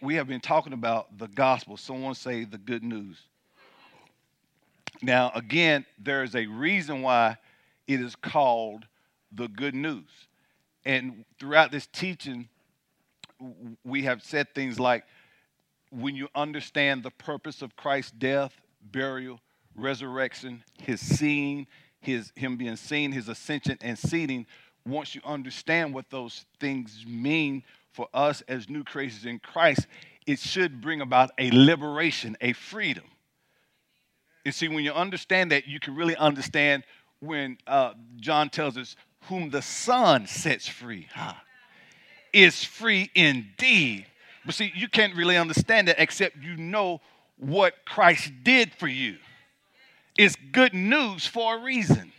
We have been talking about the gospel. Someone say the good news. Now, again, there is a reason why it is called the good news. And throughout this teaching, we have said things like when you understand the purpose of Christ's death, burial, resurrection, his seeing, his him being seen, his ascension and seating, once you understand what those things mean for us as new creations in Christ, it should bring about a liberation, a freedom. You see, when you understand that, you can really understand when uh, John tells us, whom the Son sets free huh, is free indeed. But see, you can't really understand that except you know what Christ did for you. It's good news for a reason.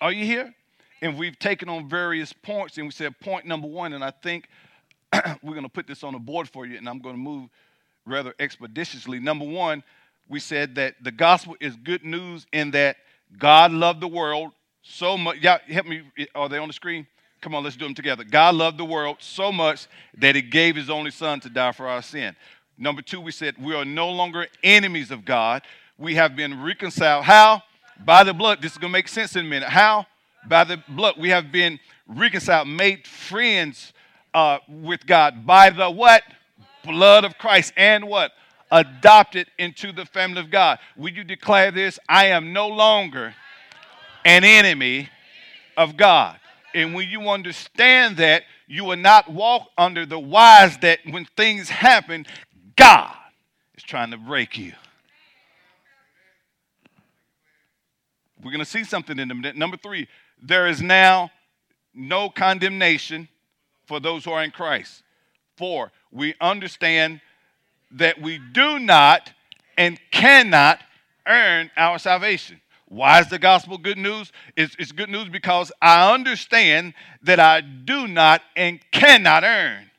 Are you here? And we've taken on various points, and we said point number one, and I think we're going to put this on the board for you, and I'm going to move rather expeditiously. Number one, we said that the gospel is good news in that God loved the world so much. Yeah, help me. Are they on the screen? Come on, let's do them together. God loved the world so much that he gave his only son to die for our sin. Number two, we said we are no longer enemies of God. We have been reconciled. How? By the blood. This is going to make sense in a minute. How? By the blood. We have been reconciled, made friends uh, with God by the what? Blood of Christ. And what? adopted into the family of God. Will you declare this? I am no longer an enemy of God. And when you understand that, you will not walk under the wise that when things happen, God is trying to break you. We're going to see something in a minute. Number three, there is now no condemnation for those who are in Christ. Four, we understand that we do not and cannot earn our salvation. Why is the gospel good news? It's, it's, good news because I understand that I do not and cannot earn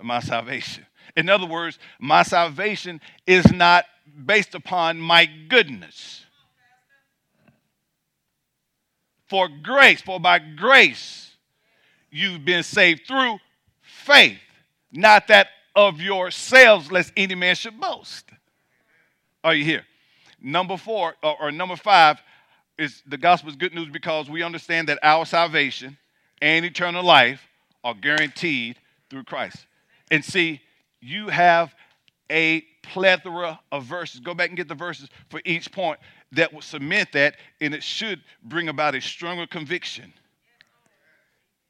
my salvation. In other words, my salvation is not based upon my goodness. For grace, for by grace, you've been saved through faith, not that of yourselves, lest any man should boast. Are you here? Number four, or, or number five, is the gospel is good news because we understand that our salvation and eternal life are guaranteed through Christ. And see, you have a plethora of verses. Go back and get the verses for each point that will cement that, and it should bring about a stronger conviction.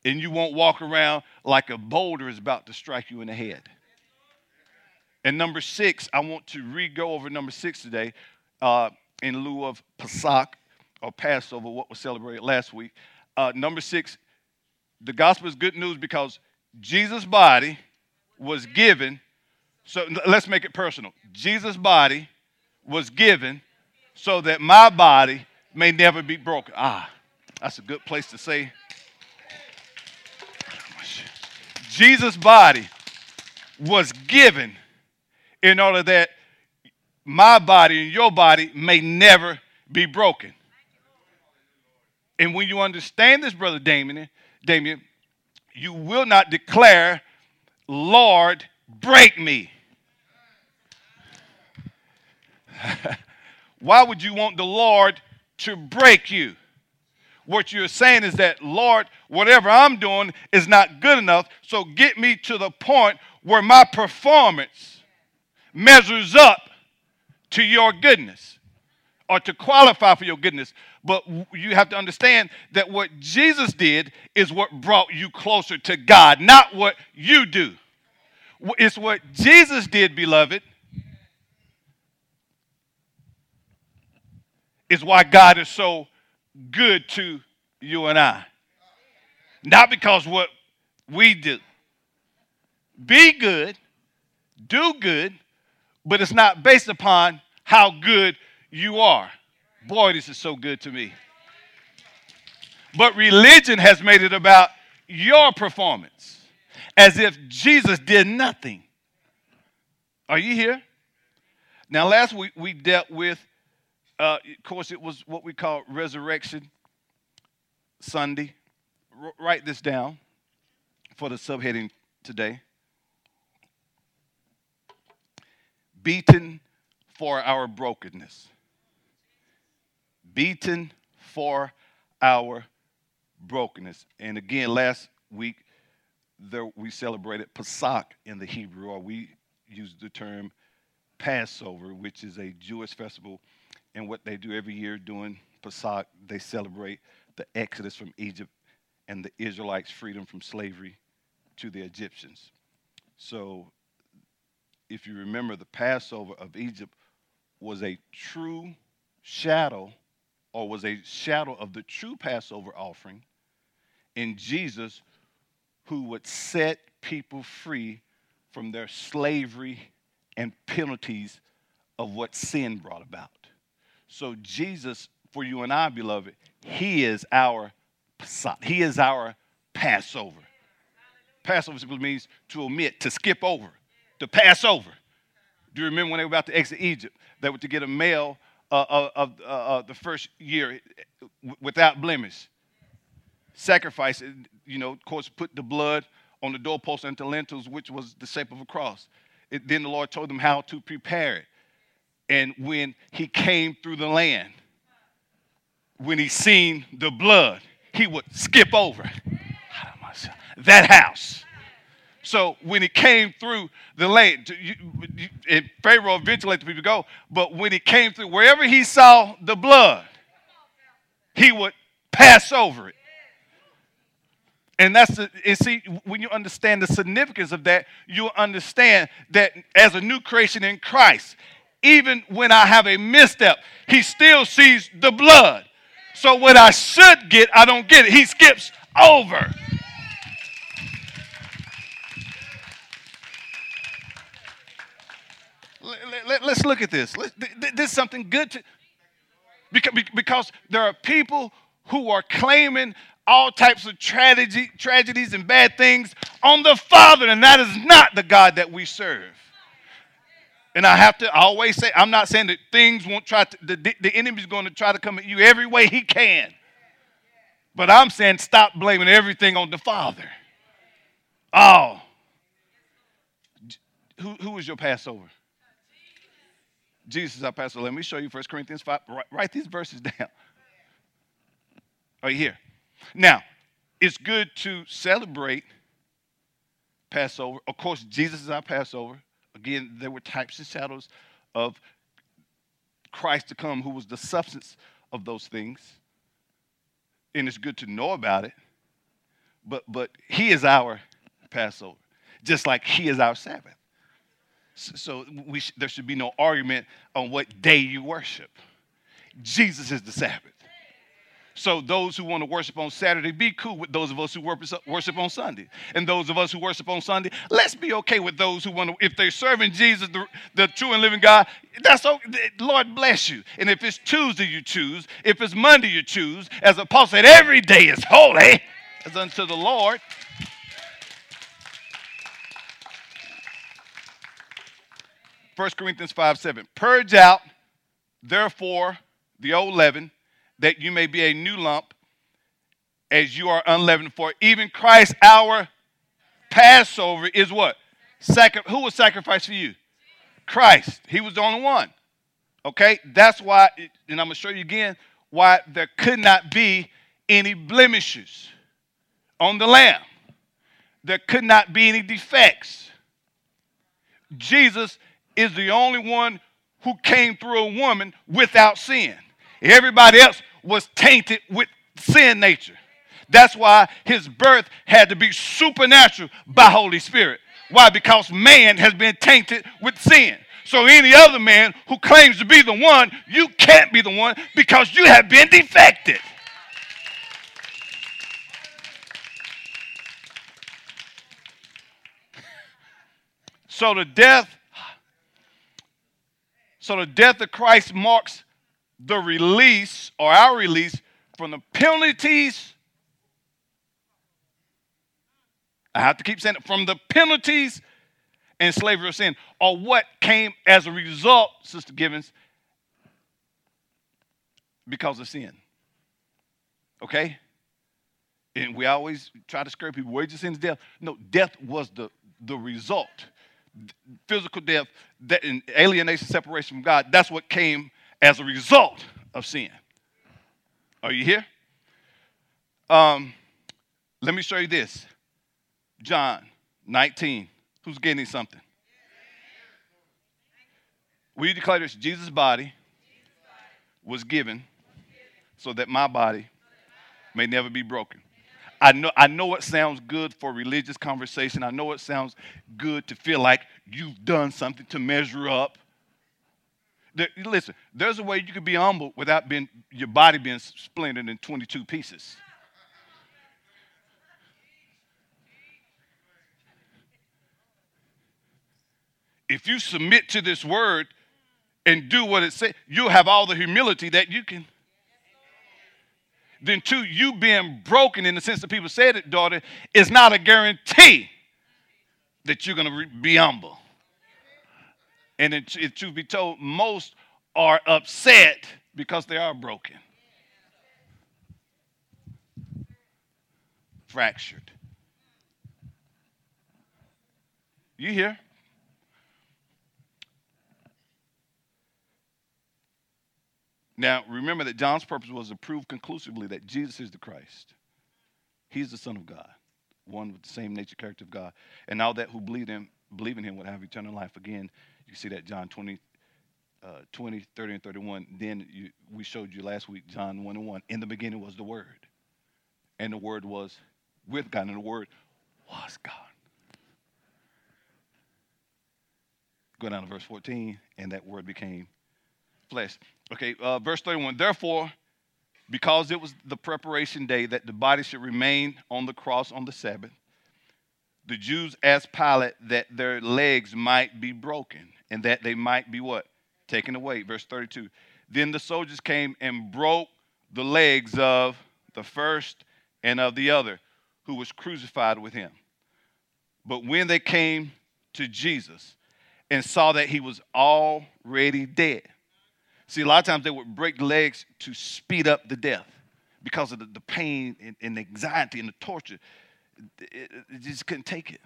And you won't walk around like a boulder is about to strike you in the head. And number six, I want to re go over number six today uh, in lieu of Pesach or Passover, what was celebrated last week. Uh, number six, the gospel is good news because Jesus' body was given. So let's make it personal. Jesus' body was given so that my body may never be broken. Ah, that's a good place to say. Jesus' body was given in order that my body and your body may never be broken. And when you understand this, Brother Damien, Damien, you will not declare, Lord, break me. Why would you want the Lord to break you? What you're saying is that, Lord, whatever I'm doing is not good enough, so get me to the point where my performance measures up to your goodness or to qualify for your goodness. But you have to understand that what Jesus did is what brought you closer to God, not what you do. It's what Jesus did, beloved, is why God is so good to you and I. Not because what we do. Be good, do good, but it's not based upon how good you are. Boy, this is so good to me. But religion has made it about your performance as if Jesus did nothing. Are you here? Now, last week we dealt with, uh, of course, it was what we call Resurrection Sunday. R- write this down for the subheading today. beaten for our brokenness. Beaten for our brokenness. And again, last week there, we celebrated Pesach in the Hebrew, or we use the term Passover, which is a Jewish festival. And what they do every year during Pesach, they celebrate the exodus from Egypt and the Israelites' freedom from slavery to the Egyptians. So, if you remember, the Passover of Egypt was a true shadow, or was a shadow of the true Passover offering in Jesus, who would set people free from their slavery and penalties of what sin brought about. So, Jesus, for you and I, beloved, He is our He is our Passover. Passover simply means to omit, to skip over, to pass over. Do you remember when they were about to exit Egypt? They were to get a male uh, uh of uh, uh, the first year without blemish. Sacrifice, you know, of course, put the blood on the doorpost and the lintels, which was the shape of a cross. It, then the Lord told them how to prepare it. And when he came through the land, when he seen the blood, he would skip over that house. So when he came through the land, and Pharaoh eventually let the people go, but when he came through, wherever he saw the blood, he would pass over it. And that's the, and see, when you understand the significance of that, you'll understand that as a new creation in Christ, even when I have a misstep, he still sees the blood. So what I should get, I don't get it. He skips over. Let, us look at this. this is something good to, because, because there are people who are claiming all types of tragedy, tragedies and bad things on the Father, and that is not the God that we serve. And I have to always say, I'm not saying that things won't try to, the, the enemy's going to try to come at you every way he can. But I'm saying stop blaming everything on the Father. Oh. Who, who was your Passover? Jesus is our Passover. Let me show you 1 Corinthians 5. Write, write these verses down. Right here. Now, it's good to celebrate Passover. Of course, Jesus is our Passover. Again, there were types and shadows of Christ to come, who was the substance of those things. And it's good to know about it. But but he is our Passover, just like he is our Sabbath. So we sh- there should be no argument on what day you worship. Jesus is the Sabbath. So those who want to worship on Saturday, be cool with those of us who worship on Sunday. And those of us who worship on Sunday, let's be okay with those who want to, if they're serving Jesus, the, the true and living God, that's okay. Lord bless you. And if it's Tuesday, you choose. If it's Monday, you choose. As Apostle said, every day is holy as unto the Lord. First Corinthians 5 7. Purge out, therefore, the old leaven that you may be a new lump as you are unleavened. For even Christ, our Passover, is what? Sacri- who was sacrificed for you? Christ. He was the only one. Okay? That's why, and I'm going to show you again why there could not be any blemishes on the lamb. There could not be any defects. Jesus is the only one who came through a woman without sin. Everybody else was tainted with sin nature. That's why his birth had to be supernatural by Holy Spirit. Why? Because man has been tainted with sin. So any other man who claims to be the one, you can't be the one because you have been defected. So the death so the death of Christ marks the release or our release from the penalties. I have to keep saying it from the penalties and slavery of sin, or what came as a result, Sister Givens, because of sin. Okay? And we always try to scare people, wages sin is death. No, death was the, the result. physical death, that alienation, separation from God, that's what came as a result of sin. Are you here? Um, let me show you this. John 19. Who's getting something? We declare this Jesus' body was given so that my body may never be broken. I know, I know it sounds good for religious conversation. I know it sounds good to feel like you've done something to measure up. There, listen, there's a way you can be humble without being your body being splintered in 22 pieces. If you submit to this word and do what it says, you'll have all the humility that you can then two, you being broken in the sense that people said it, daughter, is not a guarantee that you're going to be humble. And it, it, truth be told, most are upset because they are broken, fractured. You hear? Now, remember that John's purpose was to prove conclusively that Jesus is the Christ. He's the Son of God, one with the same nature, character of God. And all that who believe in, believe in him would have eternal life. Again, you see that John 20, uh, 20 30, and 31. Then you, we showed you last week, John 1 and 1. In the beginning was the Word. And the Word was with God, and the Word was God. Go down to verse 14, and that Word became flesh. Okay, uh, verse 31. Therefore, because it was the preparation day that the body should remain on the cross on the Sabbath, the Jews asked Pilate that their legs might be broken and that they might be what? Taken away. Verse 32. Then the soldiers came and broke the legs of the first and of the other who was crucified with him. But when they came to Jesus and saw that he was already dead, See, a lot of times they would break legs to speed up the death because of the, the pain and, and, anxiety and the torture. It, it just couldn't take it.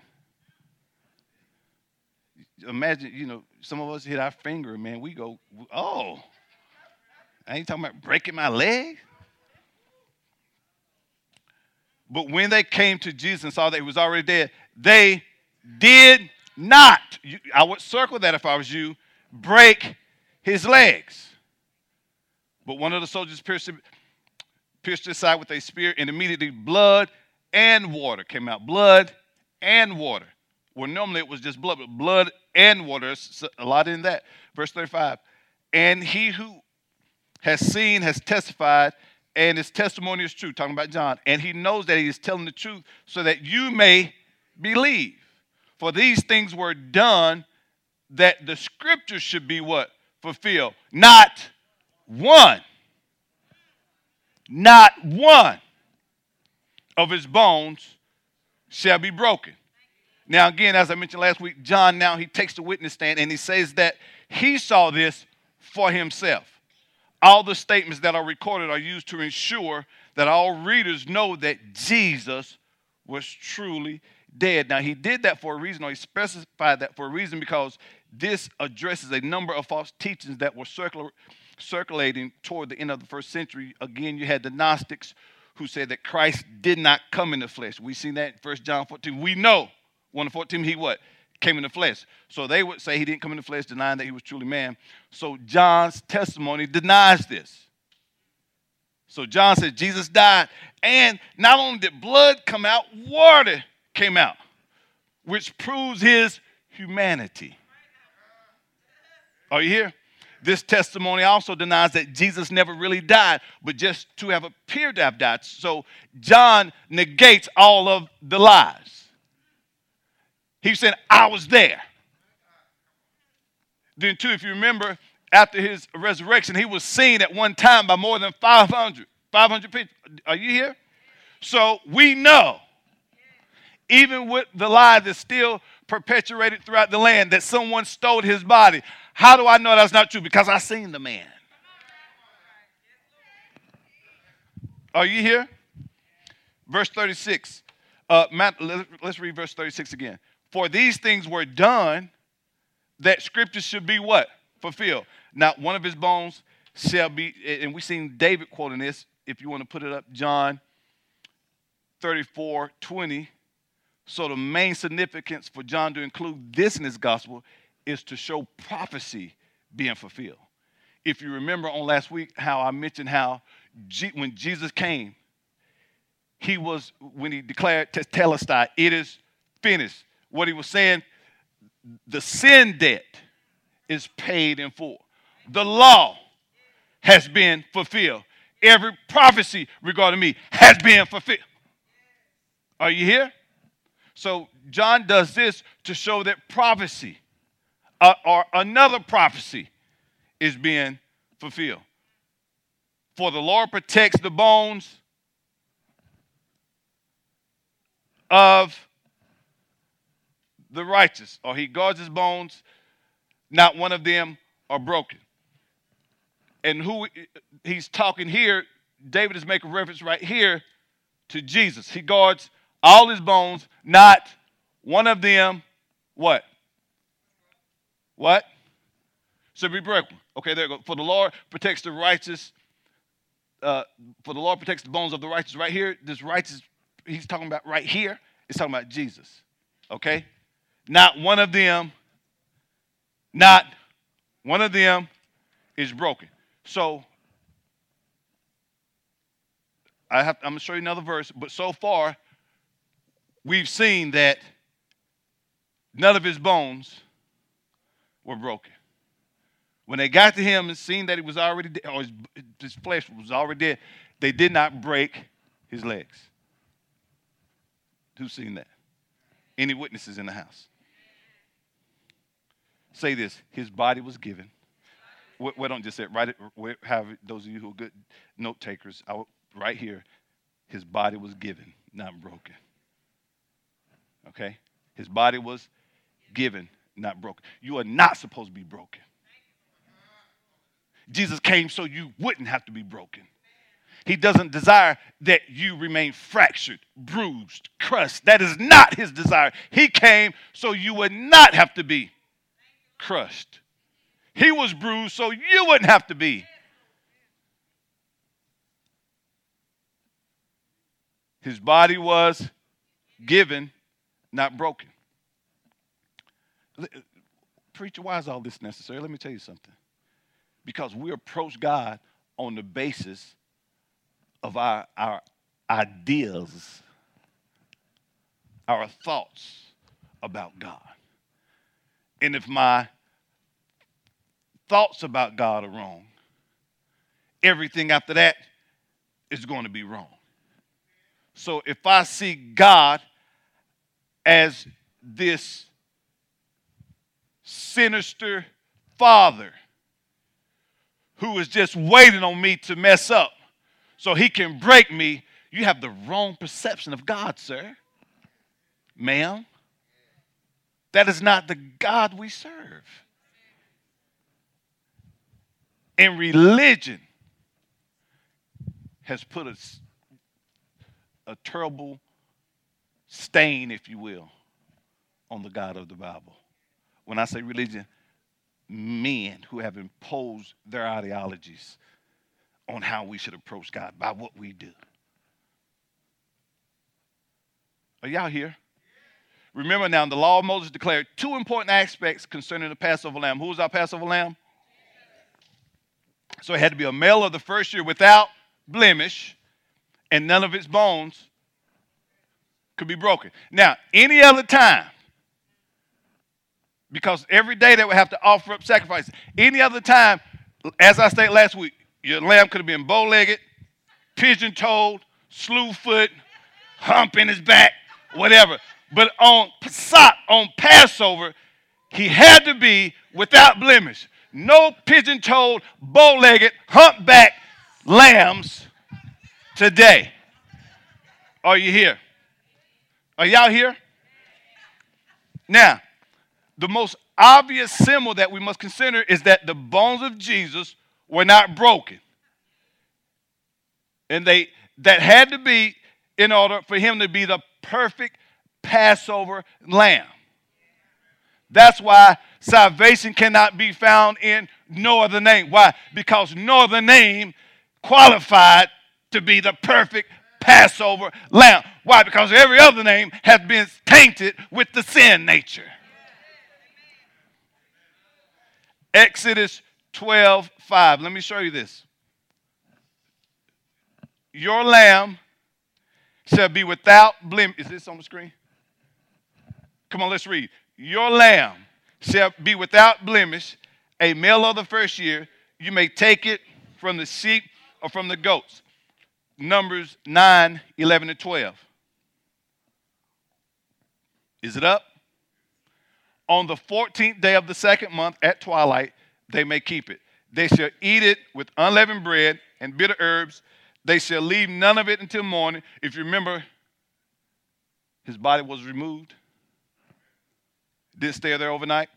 Imagine, you know, some of us hit our finger, man, we go, oh, I ain't talking about breaking my leg. But when they came to Jesus and saw that he was already dead, they did not, I would circle that if I was you, break his legs. But one of the soldiers pierced, pierced his side with a spear, and immediately blood and water came out. Blood and water. Well, normally it was just blood, but blood and water, a lot in that. Verse 35. And he who has seen has testified, and his testimony is true. Talking about John. And he knows that he is telling the truth so that you may believe. For these things were done that the scriptures should be what? Fulfilled. Not one, not one of his bones shall be broken. Now, again, as I mentioned last week, John now he takes the witness stand and he says that he saw this for himself. All the statements that are recorded are used to ensure that all readers know that Jesus was truly dead. Now, he did that for a reason, or he specified that for a reason because this addresses a number of false teachings that were circulating toward the end of the first century. Again, you had the Gnostics who said that Christ did not come in the flesh. We seen that in 1 John 14. We know 1 14, he what? Came in the flesh. So they would say he didn't come in the flesh, denying that he was truly man. So John's testimony denies this. So John said Jesus died, and not only did blood come out, water came out, which proves his humanity. Are you here? This testimony also denies that Jesus never really died, but just to have appeared to have died. So John negates all of the lies. He said, I was there. Then, too, if you remember, after his resurrection, he was seen at one time by more than 500. 500 people. Are you here? So we know, even with the lie that's still perpetuated throughout the land, that someone stole his body. How do I know that's not true? Because I seen the man. Are you here? Verse 36. Uh, Matt, let's read verse 36 again. For these things were done that scripture should be what? Fulfilled. Not one of his bones shall be, and we've seen David quoting this, if you want to put it up, John 34 20. So the main significance for John to include this in his gospel is to show prophecy being fulfilled. If you remember on last week how I mentioned how G- when Jesus came, he was, when he declared Tetelestai, it is finished. What he was saying, the sin debt is paid in full. The law has been fulfilled. Every prophecy regarding me has been fulfilled. Are you here? So John does this to show that prophecy uh, or another prophecy is being fulfilled. For the Lord protects the bones of the righteous, or he guards his bones, not one of them are broken. And who he's talking here, David is making reference right here to Jesus. He guards all his bones, not one of them, what? What? Should be broken. Okay, there you go. For the Lord protects the righteous. Uh, for the Lord protects the bones of the righteous. Right here, this righteous, he's talking about right here, it's talking about Jesus. Okay? Not one of them, not one of them is broken. So I have, I'm going to show you another verse, but so far we've seen that none of his bones were broken. When they got to him and seen that he was already dead, or his, his flesh was already dead, they did not break his legs. Who's seen that? Any witnesses in the house? Say this his body was given. Well, don't just say it, write it, have those of you who are good note takers, right here, his body was given, not broken. Okay? His body was given, not broken. You are not supposed to be broken. Jesus came so you wouldn't have to be broken. He doesn't desire that you remain fractured, bruised, crushed. That is not his desire. He came so you would not have to be crushed. He was bruised so you wouldn't have to be. His body was given, not broken. Preacher, why is all this necessary? Let me tell you something. Because we approach God on the basis of our, our ideas, our thoughts about God. And if my thoughts about God are wrong, everything after that is going to be wrong. So if I see God as this sinister father who is just waiting on me to mess up so he can break me, you have the wrong perception of God, sir. Ma'am. That is not the God we serve. And religion has put a, a terrible stain, if you will, on the God of the Bible. When I say religion, men who have imposed their ideologies on how we should approach God by what we do. Are y'all here? Remember now, the law of Moses declared two important aspects concerning the Passover lamb. Who was our Passover lamb? So it had to be a male of the first year without blemish, and none of its bones could be broken. Now, any other time, because every day they would have to offer up sacrifices, any other time, as I stated last week, your lamb could have been bow legged, pigeon toed, slew foot, hump in his back, whatever. But on Pesach, on Passover, he had to be without blemish. No pigeon toed, bow legged, humpback lambs today. Are you here? Are y'all here? Now, the most obvious symbol that we must consider is that the bones of Jesus were not broken. And they that had to be in order for him to be the perfect Passover lamb. That's why salvation cannot be found in no other name. Why? Because no other name qualified to be the perfect Passover lamb. Why? Because every other name has been tainted with the sin nature. Exodus 12 5. Let me show you this. Your lamb shall be without blemish. Is this on the screen? Come on, let's read. Your lamb shall be without blemish, a male of the first year. You may take it from the sheep or from the goats. Numbers 9, 11, and 12. Is it up? On the 14th day of the second month at twilight, they may keep it. They shall eat it with unleavened bread and bitter herbs. They shall leave none of it until morning. If you remember, his body was removed, didn't stay there overnight.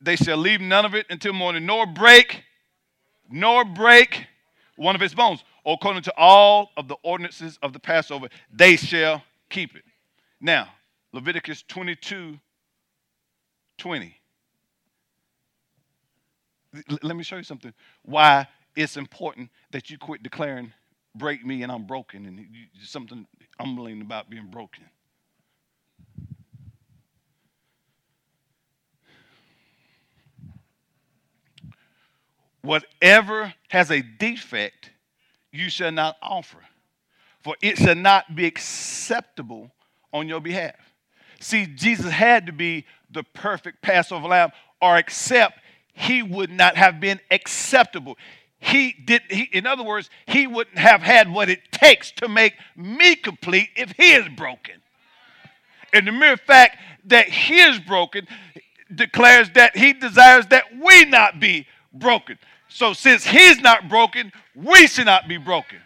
They shall leave none of it until morning, nor break, nor break one of its bones. According to all of the ordinances of the Passover, they shall keep it. Now, Leviticus 22 20. Let me show you something. Why it's important that you quit declaring, break me and I'm broken, and you, something humbling about being broken. Whatever has a defect, you shall not offer, for it shall not be acceptable on your behalf. See, Jesus had to be the perfect Passover lamb, or except he would not have been acceptable. He did, he, in other words, he wouldn't have had what it takes to make me complete if he is broken. And the mere fact that he is broken declares that he desires that we not be broken. So since he's not broken, we should not be broken.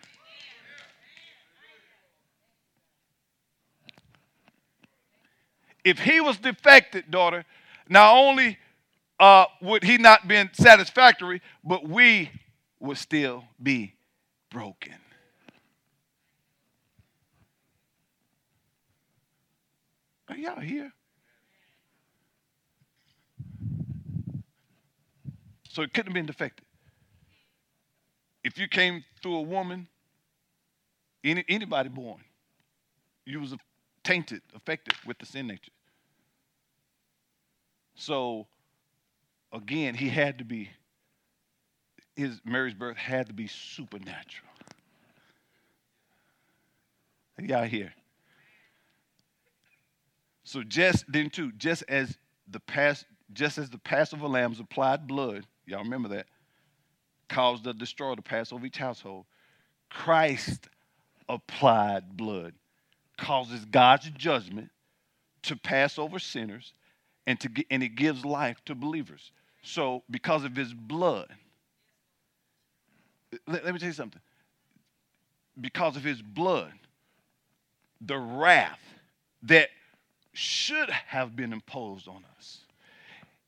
If he was defected, daughter, not only uh, would he not been satisfactory, but we would still be broken. Are y'all here? So it couldn't have been defected if you came through a woman, any, anybody born, you was tainted, affected with the sin nature. So, again, he had to be, his Mary's birth had to be supernatural. Y'all here? So just then too, just as the past, just as the Passover lambs applied blood, y'all remember that caused the destroyer to pass over each household. Christ applied blood causes God's judgment to pass over sinners and to and it gives life to believers. So because of his blood, let, let me tell you something. Because of his blood, the wrath that should have been imposed on us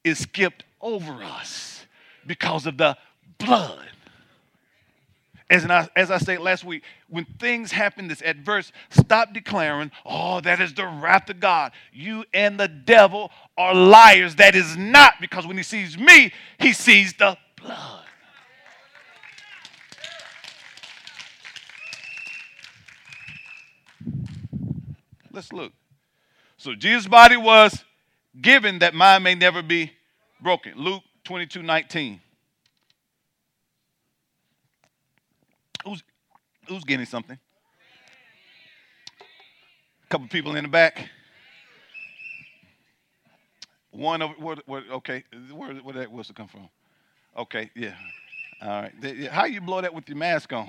is skipped over us because of the blood. As I, as I said last week, when things happen that's adverse, stop declaring, oh, that is the wrath of God. You and the devil are liars. That is not because when he sees me, he sees the blood. Let's look. So Jesus' body was given that mine may never be broken. Luke 22 19. Who's, who's getting something? A couple people in the back. One over, where, where, okay, where, where that whistle come from? Okay, yeah. All right. How you blow that with your mask on?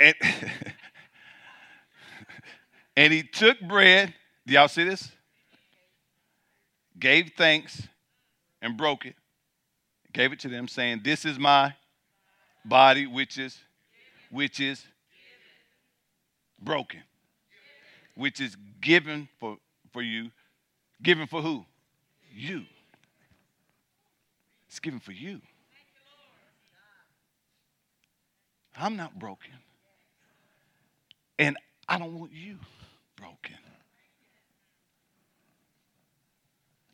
And, and he took bread. Do y'all see this? gave thanks and broke it, gave it to them, saying, This is my body which is which is broken, which is given for, for you. Given for who? You. It's given for you. I'm not broken. And I don't want you broken.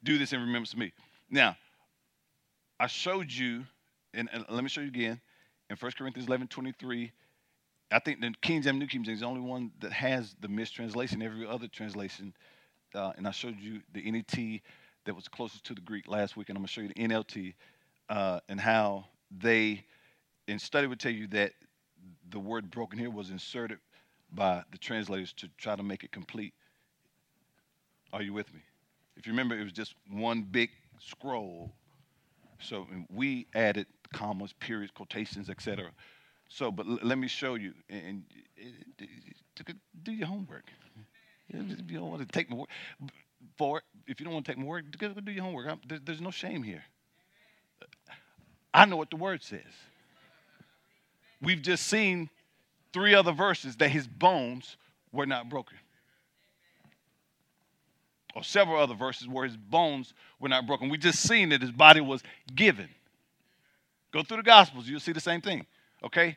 Do this in remembrance of me. Now, I showed you, and, and let me show you again, in 1 Corinthians 11 23. I think the King James, New King James is the only one that has the mistranslation. Every other translation, uh, and I showed you the NET that was closest to the Greek last week, and I'm going to show you the NLT uh, and how they, in study, would tell you that the word broken here was inserted by the translators to try to make it complete. Are you with me? If you remember, it was just one big scroll. So we added commas, periods, quotations, etc. So, but l- let me show you, and, and do your homework. If you don't want to take my word for it, if you don't want to take my go do your homework. There, there's no shame here. I know what the word says. We've just seen three other verses that his bones were not broken. Or several other verses where his bones were not broken. We just seen that his body was given. Go through the Gospels, you'll see the same thing. Okay?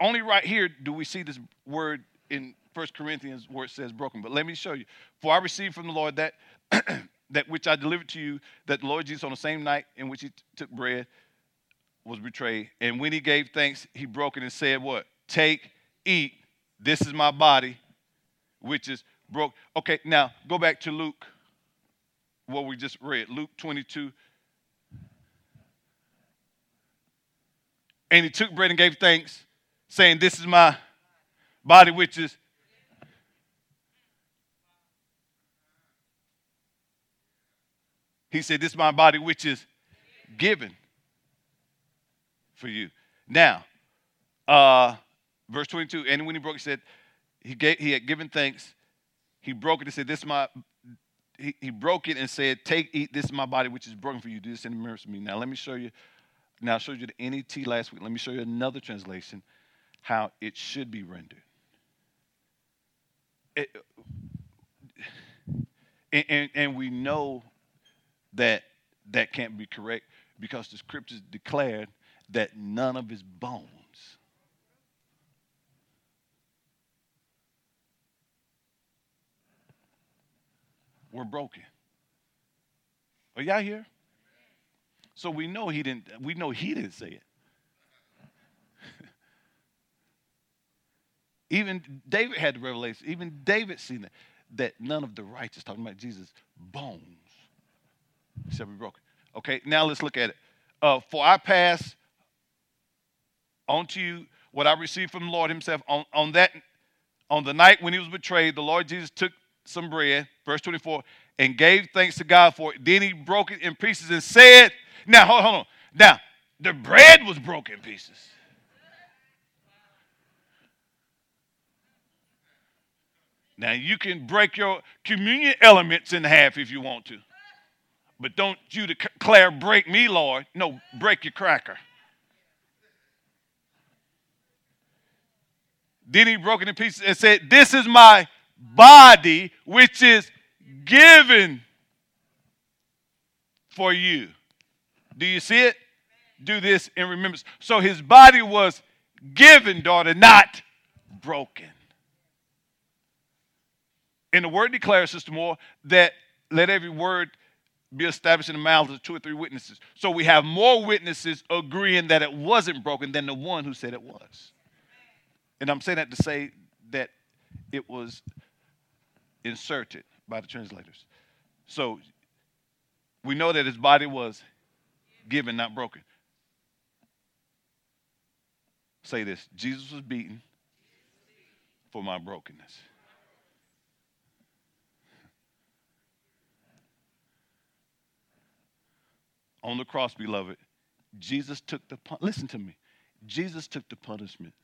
Only right here do we see this word in First Corinthians where it says broken. But let me show you. For I received from the Lord that that which I delivered to you, that the Lord Jesus on the same night in which he t- took bread was betrayed. And when he gave thanks, he broke it and said, What? Take, eat. This is my body, which is broke. Okay, now go back to Luke, what we just read. Luke 22. And he took bread and gave thanks, saying, This is my body, which is. He said, This is my body, which is given for you. Now, uh, verse 22, and when he broke, he said, he, gave, he had given thanks. He broke it and said, This is my, he, he broke it and said, Take, eat, this is my body, which is broken for you. Do this in remembrance of me. Now, let me show you now, I showed you the NET last week. Let me show you another translation, how it should be rendered. It, and, and, and we know that that can't be correct because the scriptures declared that none of his bones were broken. Are y'all here? So we know he didn't, we know he didn't say it. Even David had the revelation. Even David seen that, none of the righteous, talking about Jesus, bones shall be broken. Okay, now let's look at it. Uh, For I pass on to you what I received from the Lord himself. On, on that, on the night when he was betrayed, the Lord Jesus took some bread, verse 24, and gave thanks to God for it. Then he broke it in pieces and said, now, hold, hold on. Now, the bread was broken in pieces. Now, you can break your communion elements in half if you want to. But don't you declare, break me, Lord. No, break your cracker. Then he broke it in pieces and said, This is my body, which is given for you. Do you see it? Do this in remembrance. So his body was given, daughter, not broken. And the word declares, Sister Moore, that let every word be established in the mouths of two or three witnesses. So we have more witnesses agreeing that it wasn't broken than the one who said it was. And I'm saying that to say that it was inserted by the translators. So we know that his body was given, not broken. Say this Jesus was beaten for my brokenness. On the cross, beloved, Jesus took the listen to me. Jesus took the punishment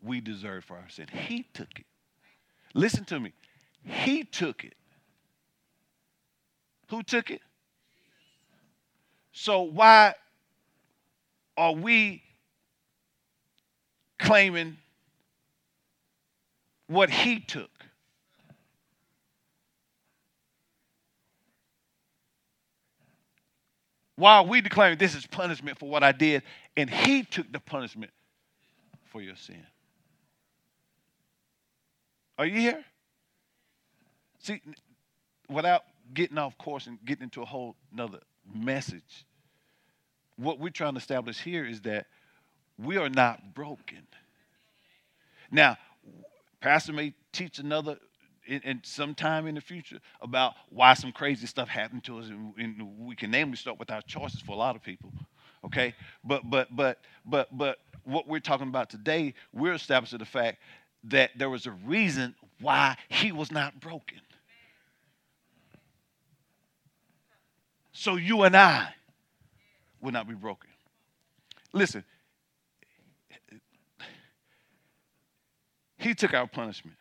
we deserve for our sin. He took it. Listen to me. He took it. Who took it? So why are we claiming what he took? Why are we declaring this is punishment for what I did and he took the punishment for your sin? Are you here? See, without getting off course and getting into a whole nother message, what we're trying to establish here is that we are not broken. Now, Pastor may teach another in, in some time in the future about why some crazy stuff happened to us, and, and we can namely start with our choices for a lot of people. Okay, but but but but but what we're talking about today, we're establishing the fact that there was a reason why he was not broken. So you and I will not be broken. Listen, he took our punishment.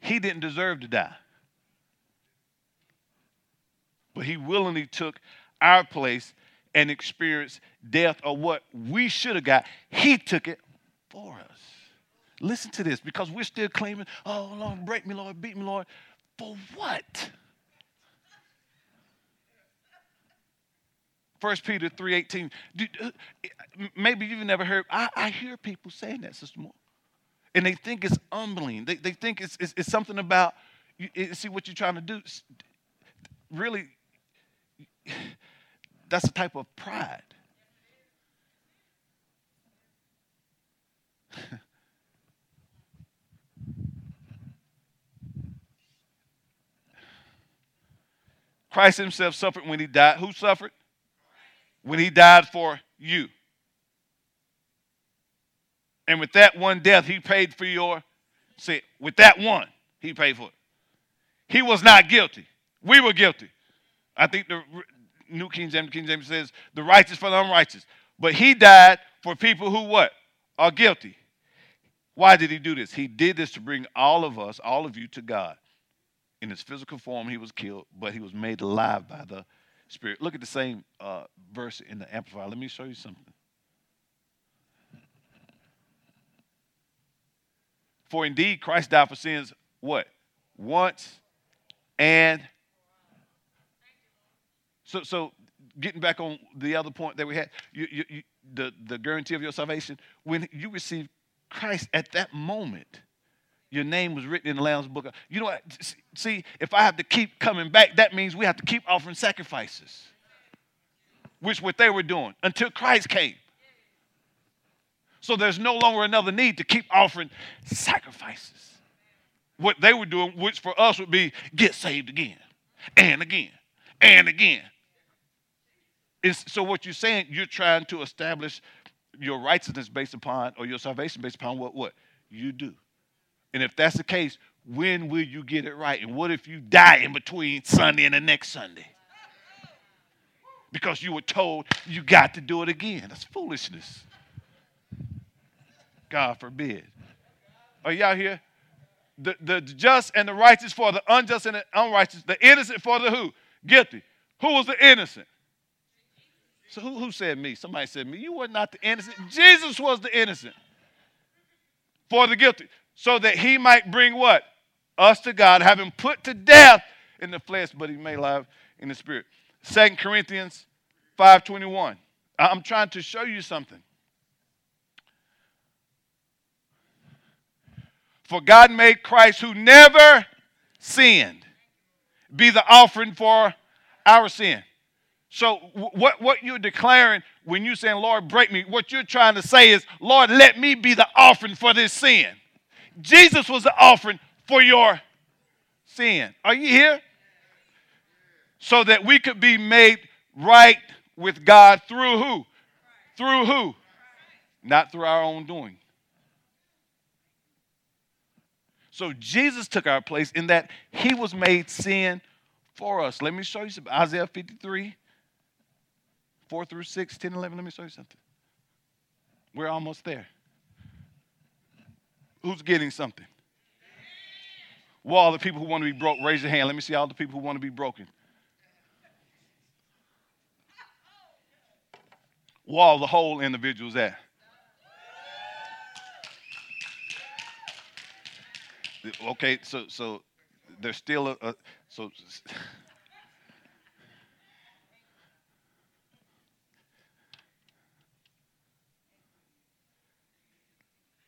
He didn't deserve to die. But he willingly took our place and experienced death or what we should have got. He took it. Listen to this because we're still claiming, oh, Lord, break me, Lord, beat me, Lord. For what? 1 Peter 3.18. Uh, maybe you've never heard, I, I hear people saying that, Sister Moore. And they think it's humbling. They, they think it's, it's, it's something about, you, see what you're trying to do. Really, that's a type of pride. Christ himself suffered when he died. Who suffered? when he died for you. And with that one death, he paid for your sin. With that one, he paid for it. He was not guilty. We were guilty. I think the New King James, King James says, the righteous for the unrighteous. But he died for people who what? Are guilty. Why did he do this? He did this to bring all of us, all of you, to God. In his physical form, he was killed, but he was made alive by the Spirit. Look at the same uh, verse in the Amplified. Let me show you something. For indeed, Christ died for sins, what? Once and so so getting back on the other point that we had, you, you, you, the, the guarantee of your salvation, when you receive Christ at that moment, your name was written in the Lamb's book. You know what? See, if I have to keep coming back, that means we have to keep offering sacrifices, which what they were doing until Christ came. So there's no longer another need to keep offering sacrifices. What they were doing, which for us would be get saved again and again and again. It's, so what you're saying, you're trying to establish your righteousness based upon, or your salvation based upon what, what you do. And if that's the case, when will you get it right? And what if you die in between Sunday and the next Sunday? Because you were told you got to do it again. That's foolishness. God forbid. Are y'all here? The, the just and the righteous for the unjust and the unrighteous, the innocent for the who? Guilty. Who was the innocent? So who, who said me? Somebody said me. You were not the innocent. Jesus was the innocent for the guilty so that he might bring what? Us to God, having put to death in the flesh, but he may live in the spirit. Second Corinthians 5.21. I'm trying to show you something. For God made Christ, who never sinned, be the offering for our sin. So, what, what you're declaring when you're saying, Lord, break me, what you're trying to say is, Lord, let me be the offering for this sin. Jesus was the offering for your sin. Are you here? So that we could be made right with God through who? Through who? Not through our own doing. So Jesus took our place in that he was made sin for us. Let me show you some Isaiah 53, 4 through 6, 10, 11. Let me show you something. We're almost there. Who's getting something? Well, all the people who want to be broke, raise your hand. Let me see all the people who want to be broken. Wall the whole individual's at. Okay, so so there's still a, a so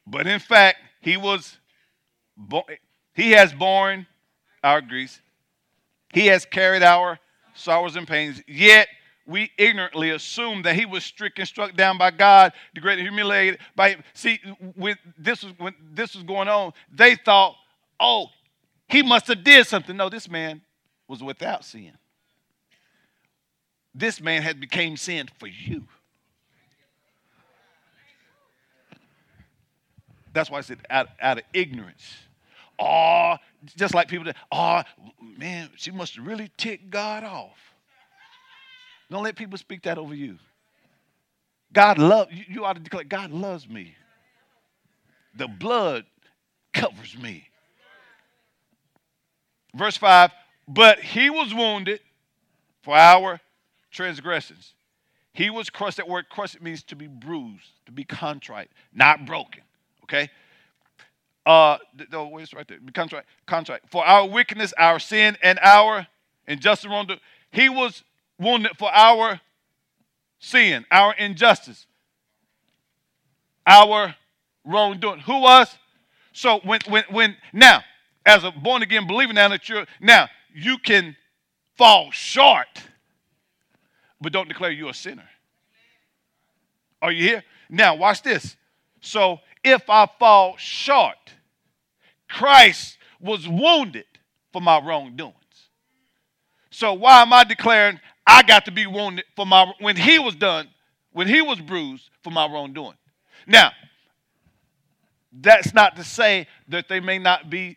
But in fact, He was bo- he has borne our griefs. He has carried our sorrows and pains. Yet we ignorantly assume that he was stricken, struck down by God, degraded, humiliated by see when this was when this was going on, they thought, oh, he must have did something. No, this man was without sin. This man had became sin for you. That's why I said out, out of ignorance. Oh, just like people that, oh, man, she must really ticked God off. Don't let people speak that over you. God love you, you ought to declare, God loves me. The blood covers me. Verse 5, but he was wounded for our transgressions. He was crushed. That word crushed means to be bruised, to be contrite, not broken. Okay? Uh, no, it's right there. Contrite, contrite. For our wickedness, our sin, and our injustice. He was wounded for our sin, our injustice, our wrongdoing. Who was? So when when when now, as a born again believer, now that you're now you can fall short, but don't declare you a sinner. Are you here? Now watch this. So if I fall short, Christ was wounded for my wrongdoings. So why am I declaring I got to be wounded for my when he was done, when he was bruised for my wrongdoing? Now, that's not to say that there may not be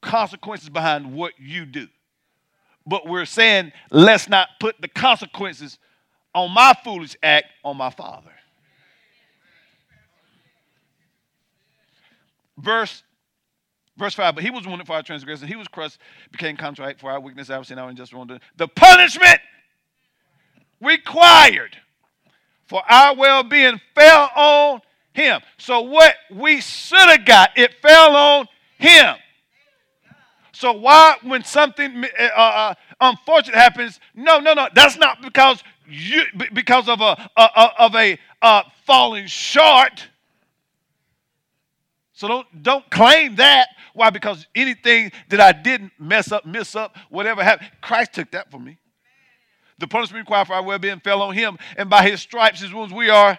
consequences behind what you do. But we're saying let's not put the consequences on my foolish act on my father. Verse Verse 5, but he was wounded for our transgression, he was crushed, became contrite for our weakness, our sin, our just wrongdoing. The punishment required for our well-being fell on him. So what we should have got, it fell on him. So why, when something uh, uh, unfortunate happens, no, no, no, that's not because you because of a, a of a uh, falling short. So don't don't claim that. Why? Because anything that I didn't mess up, miss up, whatever happened, Christ took that for me. The punishment required for our well-being fell on him, and by his stripes, his wounds, we are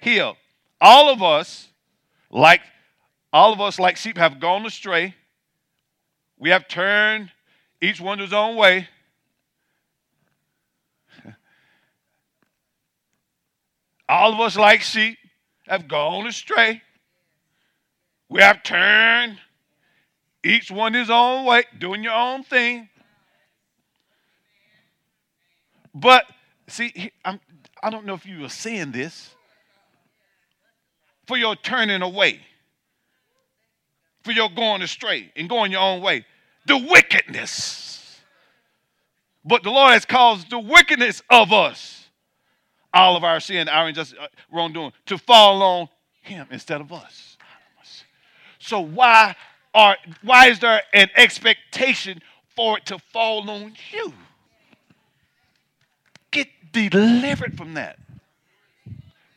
healed. All of us, like all of us, like sheep, have gone astray. We have turned each one to his own way. all of us, like sheep, have gone astray. We have turned each one his own way, doing your own thing. But see, I'm, I don't know if you are seeing this. For your turning away, for your going astray and going your own way, the wickedness. But the Lord has caused the wickedness of us, all of our sin, our injustice, uh, wrongdoing, to fall on Him instead of us. So why are why is there an expectation for it to fall on you? Get delivered from that.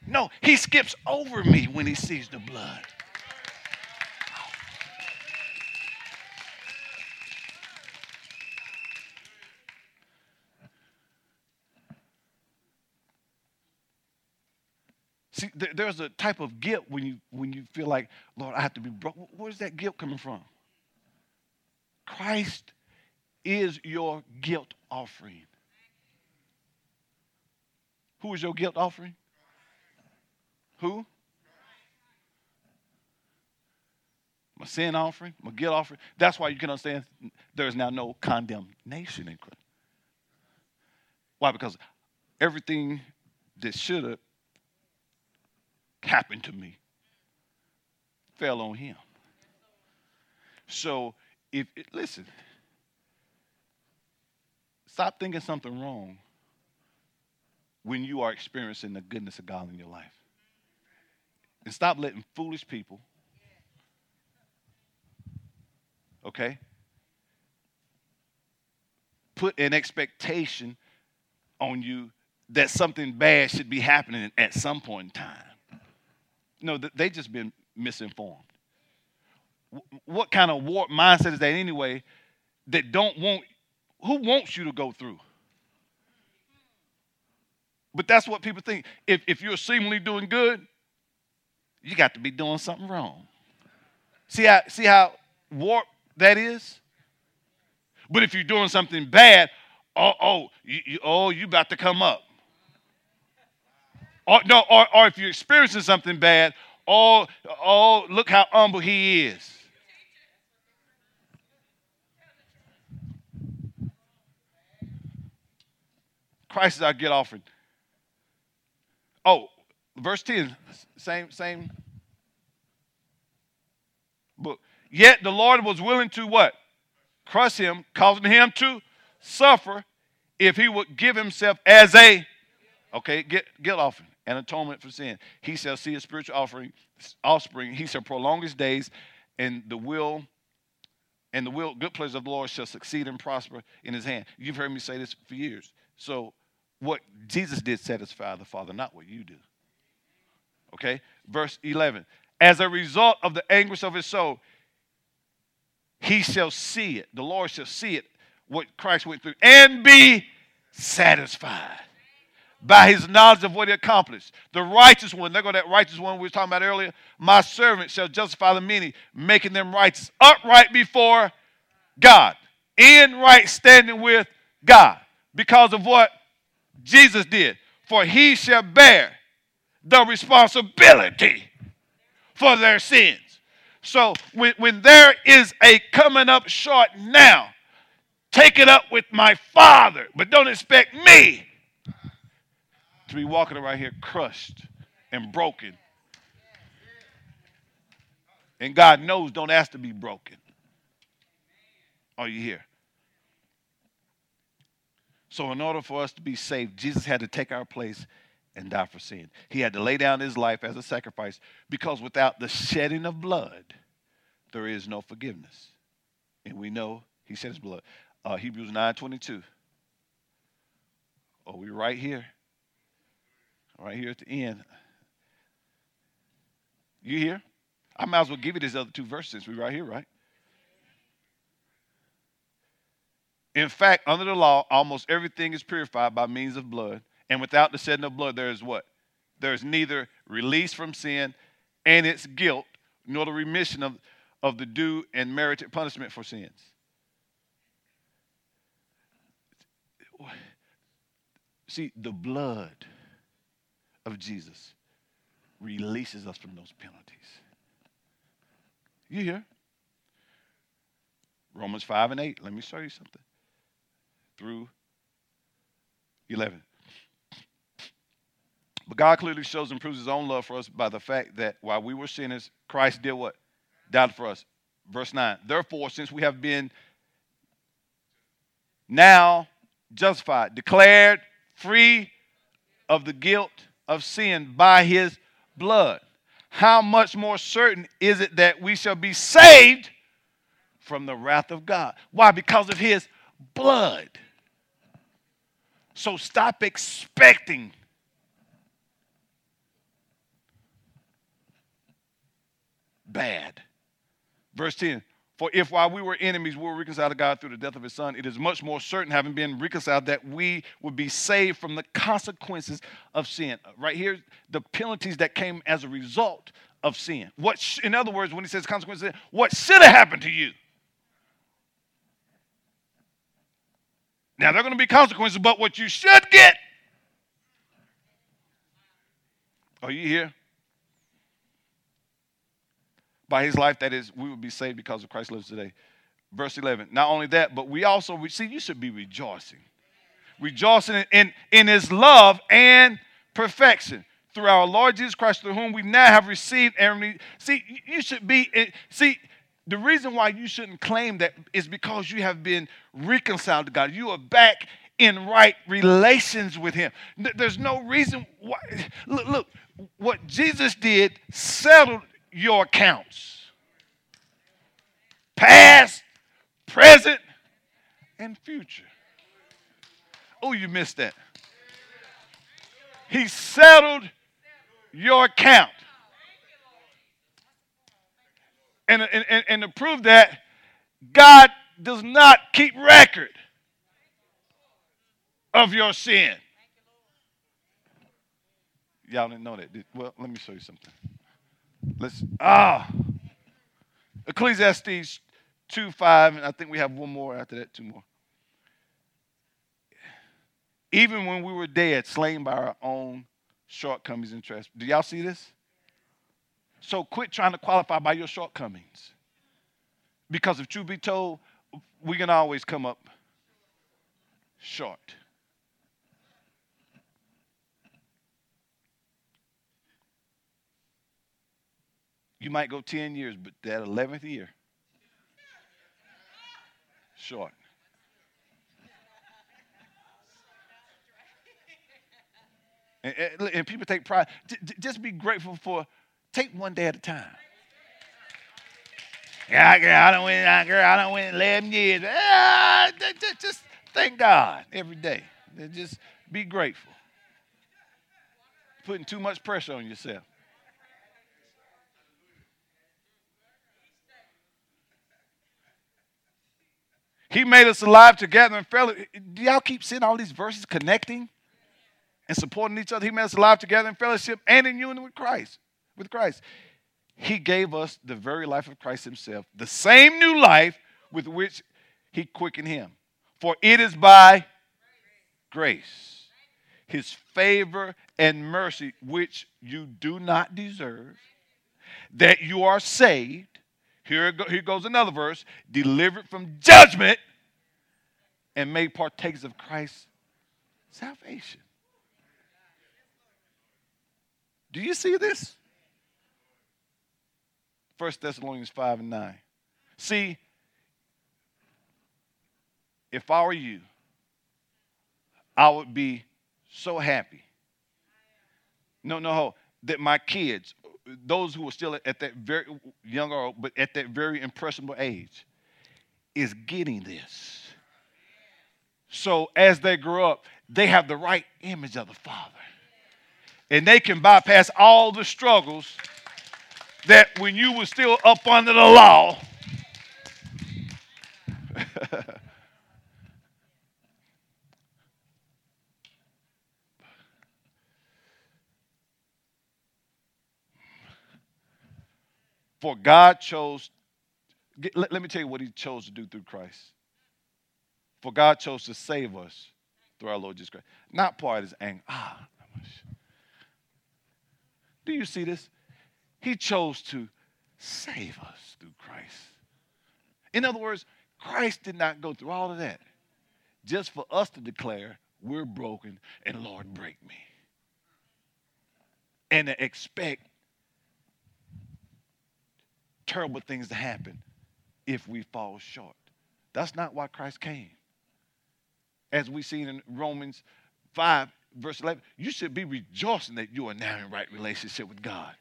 No, he skips over me when he sees the blood. See, there's a type of guilt when you when you feel like, Lord, I have to be broke. Where's that guilt coming from? Christ is your guilt offering. Who is your guilt offering? Who? My sin offering, my guilt offering. That's why you can understand there is now no condemnation in Christ. Why? Because everything that should have happened to me fell on him. So if it, listen, stop thinking something wrong when you are experiencing the goodness of God in your life. And stop letting foolish people, okay, put an expectation on you that something bad should be happening at some point in time. No, they just been misinformed. what kind of warped mindset is that anyway? That don't want who wants you to go through? But that's what people think. If if you're seemingly doing good, you got to be doing something wrong. See how see how warped that is? But if you're doing something bad, oh, oh, you, you, oh, you about to come up. Or, no, or, or if you're experiencing something bad, oh, oh, look how humble he is. Christ is our get offering. Oh, verse 10, same, same book. Yet the Lord was willing to what? Crush him, causing him to suffer if he would give himself as a okay, get guilt offering and atonement for sin. He shall see a spiritual offering, offspring. He shall prolong his days, and the will and the will good pleasure of the Lord shall succeed and prosper in his hand. You've heard me say this for years. So what Jesus did satisfy the Father, not what you do. Okay? Verse 11. As a result of the anguish of his soul, he shall see it. The Lord shall see it, what Christ went through, and be satisfied by his knowledge of what he accomplished. The righteous one, there go that righteous one we were talking about earlier. My servant shall justify the many, making them righteous, upright before God, in right standing with God, because of what Jesus did. For he shall bear the responsibility for their sins. So when, when there is a coming up short now, take it up with my Father, but don't expect me to be walking around here crushed and broken. And God knows don't ask to be broken. Are you here? So, in order for us to be saved, Jesus had to take our place and die for sin. He had to lay down his life as a sacrifice because without the shedding of blood, there is no forgiveness. And we know he shed his blood. Uh, Hebrews 9 22. Oh, we're right here. Right here at the end. You here? I might as well give you these other two verses since we're right here, right? In fact, under the law, almost everything is purified by means of blood. And without the shedding of blood, there is what? There is neither release from sin and its guilt, nor the remission of, of the due and merited punishment for sins. See, the blood of Jesus releases us from those penalties. You hear? Romans 5 and 8. Let me show you something. Through 11. But God clearly shows and proves his own love for us by the fact that while we were sinners, Christ did what? Died for us. Verse 9. Therefore, since we have been now justified, declared free of the guilt of sin by his blood, how much more certain is it that we shall be saved from the wrath of God? Why? Because of his blood. So stop expecting bad. Verse 10 For if while we were enemies, we were reconciled to God through the death of his son, it is much more certain, having been reconciled, that we would be saved from the consequences of sin. Uh, right here, the penalties that came as a result of sin. What, sh- in other words, when he says consequences, what should have happened to you? Now, there are going to be consequences, but what you should get. Are you here? By his life, that is, we would be saved because of Christ lives today. Verse 11. Not only that, but we also, see, you should be rejoicing. Rejoicing in, in, in his love and perfection through our Lord Jesus Christ, through whom we now have received and see, you should be see. The reason why you shouldn't claim that is because you have been reconciled to God. You are back in right relations with Him. There's no reason why. Look, look what Jesus did settled your accounts past, present, and future. Oh, you missed that. He settled your account. And, and, and to prove that, God does not keep record of your sin. Y'all didn't know that. Well, let me show you something. Let's ah Ephesians 2 5, and I think we have one more after that, two more. Even when we were dead, slain by our own shortcomings and trespasses. Do y'all see this? So quit trying to qualify by your shortcomings. Because if truth be told, we can always come up short. You might go 10 years, but that 11th year, short. And, and, people take pride. just be grateful for, take one day at a time. Yeah, girl, I don't win. Girl, I don't win 11 years. Yeah, just, just thank God every day. Just be grateful. Putting too much pressure on yourself. He made us alive together and fellowship. Do y'all keep seeing all these verses connecting and supporting each other? He made us alive together in fellowship and in union with Christ. With Christ. He gave us the very life of Christ Himself, the same new life with which He quickened Him. For it is by grace, His favor and mercy, which you do not deserve, that you are saved here, here goes another verse delivered from judgment and made partakers of Christ's salvation. Do you see this? 1 Thessalonians 5 and 9. See, if I were you, I would be so happy. No, no, that my kids those who are still at that very young younger, but at that very impressionable age, is getting this. So as they grow up, they have the right image of the Father. And they can bypass all the struggles that when you were still up under the law, For God chose, let, let me tell you what He chose to do through Christ. For God chose to save us through our Lord Jesus Christ. Not part of His anger. Ah, do you see this? He chose to save us through Christ. In other words, Christ did not go through all of that just for us to declare we're broken and Lord, break me. And to expect terrible things to happen if we fall short. That's not why Christ came. As we see in Romans 5, verse 11, you should be rejoicing that you are now in right relationship with God.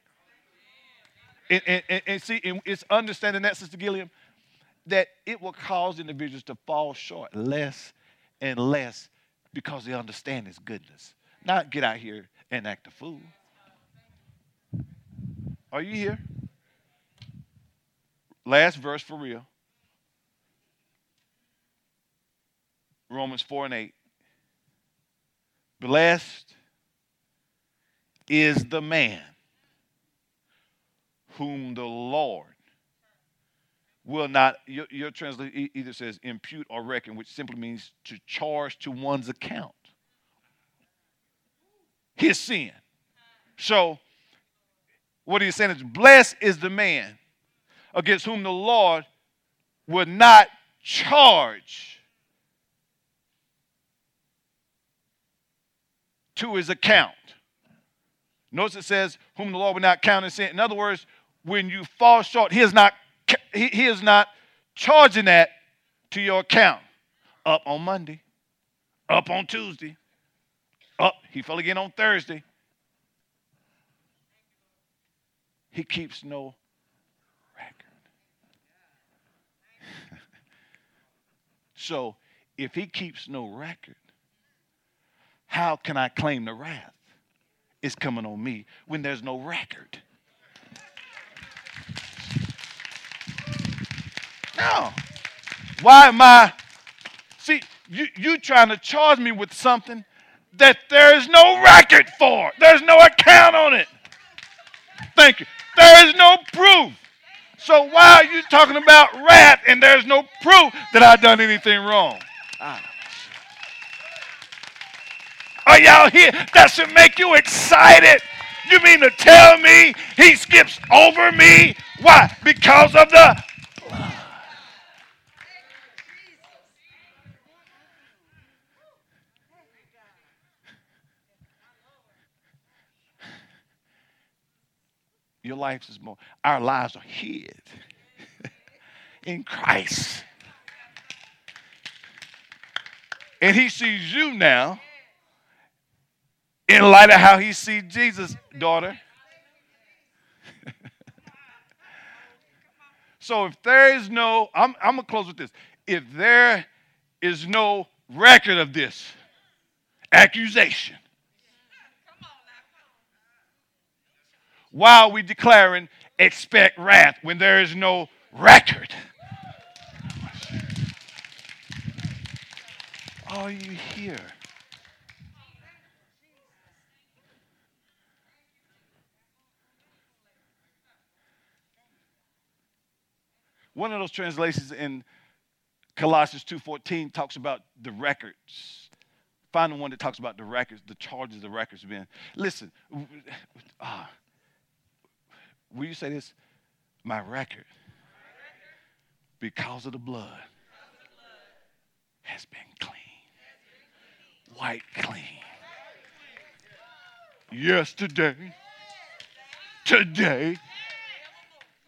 And, and, and, and see, it's understanding that, Sister Gilliam, that it will cause individuals to fall short less and less because they understand His goodness. Not get out here and act a fool. Are you here? Last verse for real. Romans 4 and 8. Blessed is the man whom the Lord will not, your, your translation either says impute or reckon, which simply means to charge to one's account his sin. So, what he's saying is, blessed is the man against whom the Lord would not charge to his account. Notice it says, whom the Lord would not count as sin. In other words, when you fall short, he is not, he, he is not charging that to your account. Up on Monday, up on Tuesday, up, he fell again on Thursday. He keeps no So if he keeps no record, how can I claim the wrath? It's coming on me when there's no record. No. Why am I? See, you you trying to charge me with something that there is no record for. There's no account on it. Thank you. There is no proof. So why are you talking about wrath and there's no proof that I done anything wrong? Ah, are y'all here? That should make you excited. You mean to tell me he skips over me? Why? Because of the blood. Your life is more, our lives are hid in Christ. And he sees you now in light of how he sees Jesus, daughter. so if there is no, I'm, I'm going to close with this. If there is no record of this accusation, why are we declaring expect wrath when there is no record? Are you here? One of those translations in Colossians 2.14 talks about the records. Find the one that talks about the records, the charges the records being. Listen, uh, will you say this? My record, because of the blood, has been clean. White clean. Yesterday, today,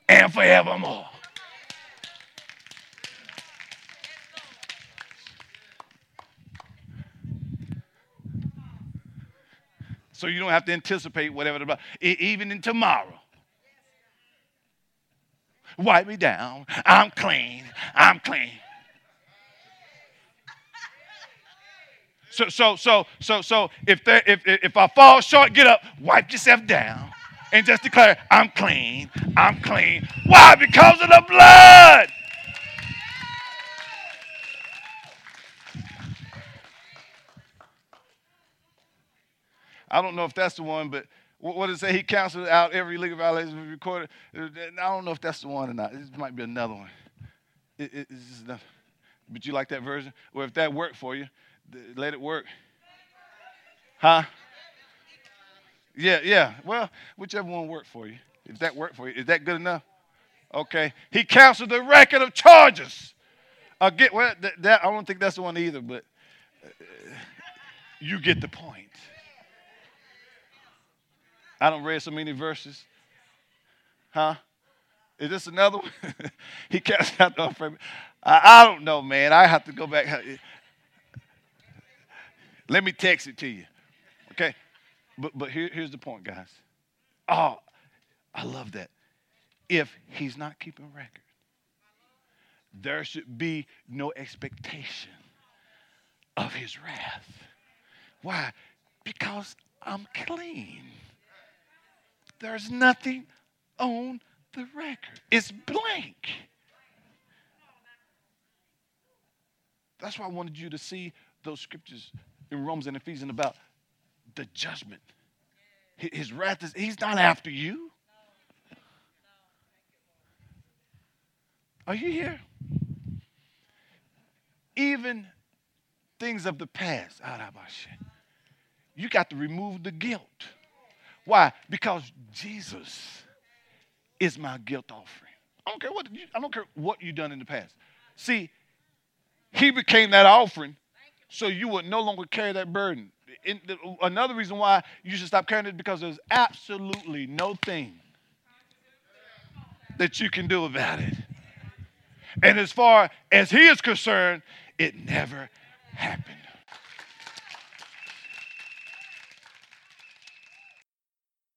and forevermore. so you don't have to anticipate whatever the even in tomorrow. Wipe me down. I'm clean. I'm clean. So so so so so if there if if I fall short, get up, wipe yourself down, and just declare, I'm clean. I'm clean. Why? Because of the blood. I don't know if that's the one, but what does it say? He canceled out every legal violation recorded. I don't know if that's the one or not. This might be another one. It, it, it's enough. But you like that version? Well, if that worked for you, let it work. Huh? Yeah, yeah. Well, whichever one worked for you. If that worked for you, is that good enough? Okay. He canceled the record of charges. I get well. That, that, I don't think that's the one either, but uh, you get the point. I don't read so many verses. Huh? Is this another one? he cast out the unfriendly. I, I don't know, man. I have to go back. Let me text it to you. Okay? But but here, here's the point, guys. Oh, I love that. If he's not keeping record, there should be no expectation of his wrath. Why? Because I'm clean. There's nothing on the record, it's blank. That's why I wanted you to see those scriptures in Romans and Ephesians about the judgment. His wrath is, he's not after you. Are you here? Even things of the past, ah, you got to remove the guilt. Why? Because Jesus is my guilt offering. I don't care what you, I don't care what you've done in the past. See, he became that offering so you would no longer carry that burden. In, another reason why you should stop carrying it because there's absolutely no thing that you can do about it. And as far as he is concerned, it never happened.